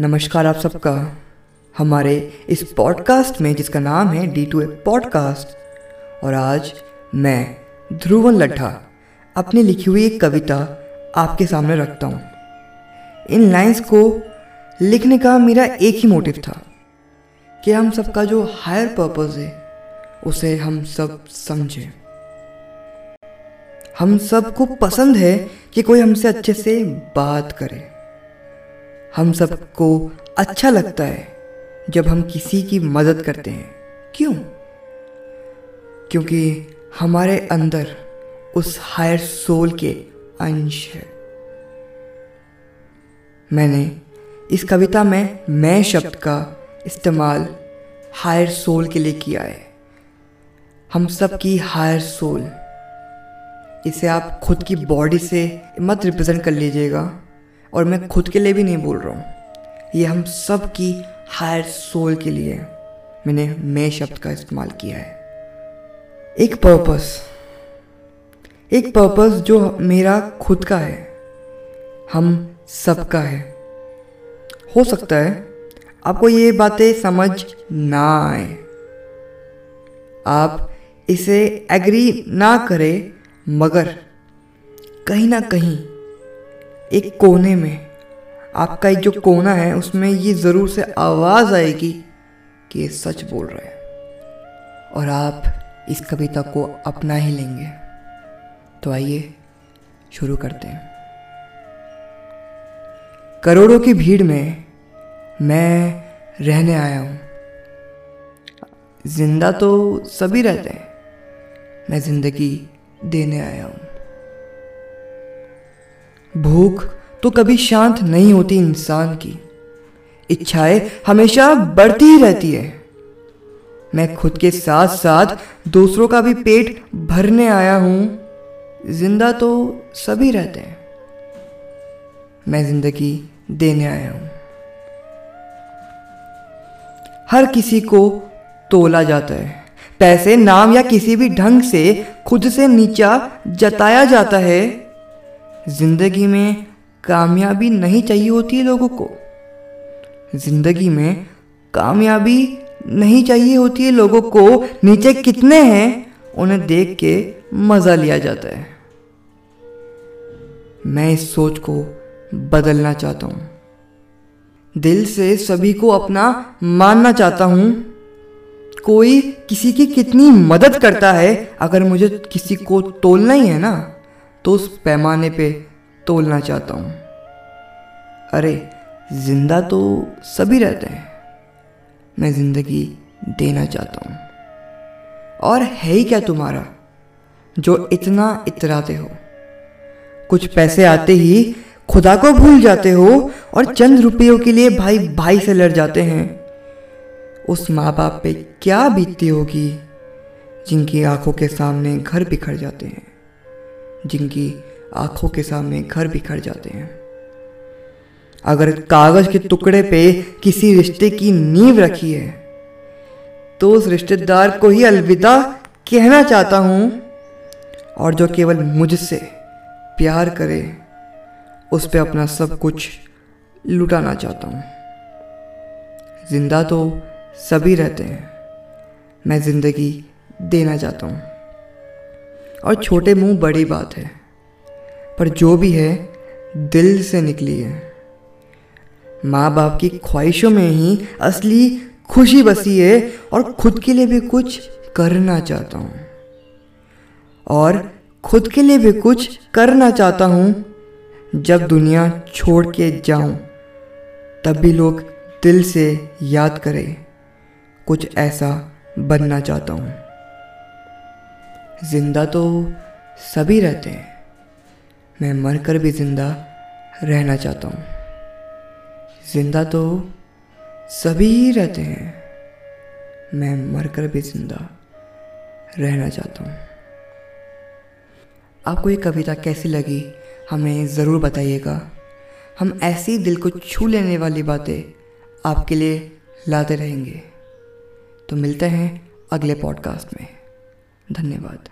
नमस्कार आप सबका। हमारे इस पॉडकास्ट में, जिसका नाम है डी टू ए पॉडकास्ट और आज मैं, ध्रुवन लट्ठा अपनी लिखी हुई एक कविता आपके सामने रखता हूँ। इन लाइंस को लिखने का मेरा एक ही मोटिव था कि हम सबका जो हायर पर्पस है, उसे हम सब समझें। हम सबको पसंद है कि कोई हमसे अच्छे से बात करे। हम सबको अच्छा लगता है जब हम किसी की मदद करते हैं। क्यों? क्योंकि हमारे अंदर उस हायर सोल के अंश है। मैंने इस कविता में मैं शब्द का इस्तेमाल हायर सोल के लिए किया है। हम सब की हायर सोल इसे आप खुद की बॉडी से मत रिप्रेजेंट कर लीजिएगा। और मैं खुद के लिए भी नहीं बोल रहा हूँ। ये हम सब की हायर सोल के लिए मैंने मैं शब्द का इस्तेमाल किया है। एक पर्पस एक पर्पस जो मेरा खुद का है, हम सबका है। हो सकता है आपको ये बातें समझ ना आए। आप इसे एग्री ना करें, मगर कहीं ना कहीं एक कोने में। आपका एक जो कोना है, उसमें ये ज़रूर से आवाज़ आएगी कि ये सच बोल रहे हैं। और आप इस कविता को अपना ही लेंगे। तो आइए, शुरू करते हैं। करोड़ों की भीड़ में मैं रहने आया हूँ। ज़िंदा तो सभी रहते हैं। मैं ज़िंदगी देने आया हूँ। भूख तो कभी शांत नहीं होती इंसान की। इच्छाएँ हमेशा बढ़ती ही रहती है। मैं खुद के साथ साथ दूसरों का भी पेट भरने आया हूँ। ज़िंदा तो सभी रहते हैं। मैं ज़िंदगी देने आया हूँ। हर किसी को तोला जाता है। पैसे, नाम या किसी भी ढंग से खुद से नीचा जताया जाता है। ज़िंदगी में कामयाबी नहीं चाहिए होती है लोगों को। ज़िंदगी में कामयाबी नहीं चाहिए होती है लोगों को। नीचे कितने हैं, उन्हें देख के मज़ा लिया जाता है। मैं इस सोच को बदलना चाहता हूँ। दिल से सभी को अपना मानना चाहता हूँ। कोई किसी की कितनी मदद करता है, अगर मुझे किसी को तोलना ही है ना। तो उस पैमाने पे तोलना चाहता हूँ। अरे, ज़िंदा तो सभी रहते हैं। मैं ज़िंदगी देना चाहता हूँ। और है ही क्या तुम्हारा, जो इतना इतराते हो? कुछ पैसे आते ही खुदा को भूल जाते हो और चंद रुपयों के लिए भाई भाई से लड़ जाते हैं। उस माँ बाप पे क्या बीतती होगी, जिनकी आँखों के सामने घर बिखर जाते हैं। जिनकी आँखों के सामने घर बिखर जाते हैं। अगर कागज़ के टुकड़े पे किसी रिश्ते की नींव रखी है तो उस रिश्तेदार को ही अलविदा कहना चाहता हूँ। और जो केवल मुझसे प्यार करे, उस पर अपना सब कुछ लुटाना चाहता हूँ। ज़िंदा तो सभी रहते हैं, मैं ज़िंदगी देना चाहता हूँ। और छोटे मुँह बड़ी बात है। पर जो भी है दिल से निकली है। माँ बाप की ख्वाहिशों में ही असली खुशी बसी है और खुद के लिए भी कुछ करना चाहता हूँ। और खुद के लिए भी कुछ करना चाहता हूँ। जब दुनिया छोड़ के जाऊँ तब भी लोग दिल से याद करें। कुछ ऐसा बनना चाहता हूँ। ज़िंदा तो सभी रहते हैं। मैं मर कर भी ज़िंदा रहना चाहता हूँ। ज़िंदा तो सभी रहते हैं। मैं मर कर भी ज़िंदा रहना चाहता हूँ। आपको ये कविता कैसी लगी, हमें ज़रूर बताइएगा। हम ऐसी दिल को छू लेने वाली बातें आपके लिए लाते रहेंगे। तो मिलते हैं अगले पॉडकास्ट में। धन्यवाद।